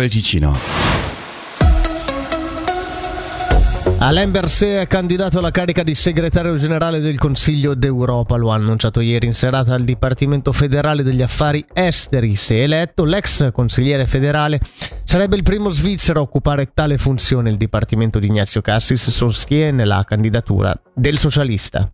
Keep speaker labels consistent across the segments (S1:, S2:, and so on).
S1: del Ticino.
S2: Alain Berset è candidato alla carica di segretario generale del Consiglio d'Europa, lo ha annunciato ieri in serata al Dipartimento federale degli affari esteri. Se eletto, l'ex consigliere federale sarebbe il primo svizzero a occupare tale funzione. Il Dipartimento di Ignazio Cassis sostiene la candidatura del socialista.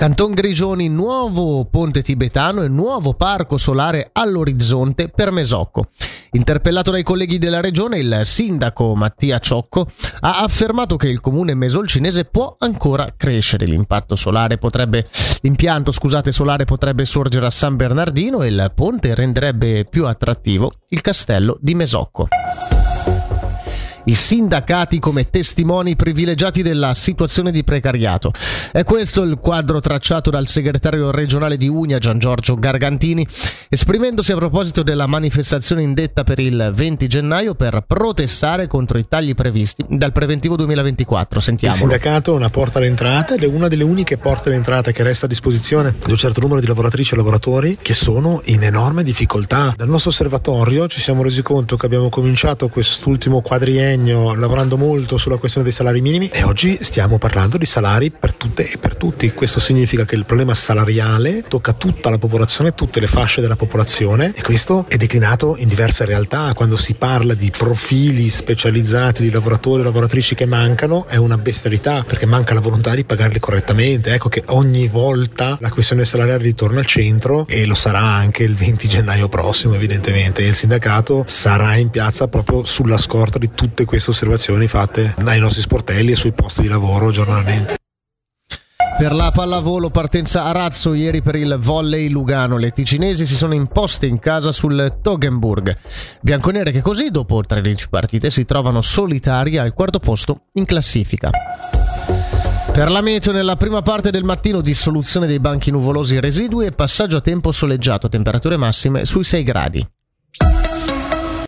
S2: Canton Grigioni, nuovo ponte tibetano e nuovo parco solare all'orizzonte per Mesocco. Interpellato dai colleghi della regione, il sindaco Mattia Ciocco ha affermato che il comune mesolcinese può ancora crescere. L'impatto solare potrebbe, l'impianto scusate, solare potrebbe sorgere a San Bernardino e il ponte renderebbe più attrattivo il castello di Mesocco i sindacati come testimoni privilegiati della situazione di precariato. È questo il quadro tracciato dal segretario regionale di Unia Gian Giorgio Gargantini, esprimendosi a proposito della manifestazione indetta per il 20 gennaio per protestare contro i tagli previsti dal preventivo 2024. Sentiamo.
S3: Il sindacato è una porta d'entrata ed è una delle uniche porte d'entrata che resta a disposizione di un certo numero di lavoratrici e lavoratori che sono in enorme difficoltà. Dal nostro osservatorio ci siamo resi conto che abbiamo cominciato quest'ultimo quadriennio impegno lavorando molto sulla questione dei salari minimi e oggi stiamo parlando di salari per tutte e per tutti. Questo significa che il problema salariale tocca tutta la popolazione, tutte le fasce della popolazione e questo è declinato in diverse realtà. Quando si parla di profili specializzati di lavoratori e lavoratrici che mancano è una bestialità perché manca la volontà di pagarli correttamente. Ecco che ogni volta la questione salariale ritorna al centro e lo sarà anche il 20 gennaio prossimo evidentemente. Il sindacato sarà in piazza proprio sulla scorta di tutte queste osservazioni fatte dai nostri sportelli e sui posti di lavoro giornalmente.
S2: Per la pallavolo partenza a razzo ieri per il volley Lugano. Le ticinesi si sono imposte in casa sul Togenburg. Bianconere che così dopo 13 partite si trovano solitari al quarto posto in classifica. Per la meteo nella prima parte del mattino dissoluzione dei banchi nuvolosi residui e passaggio a tempo soleggiato, temperature massime sui 6 gradi.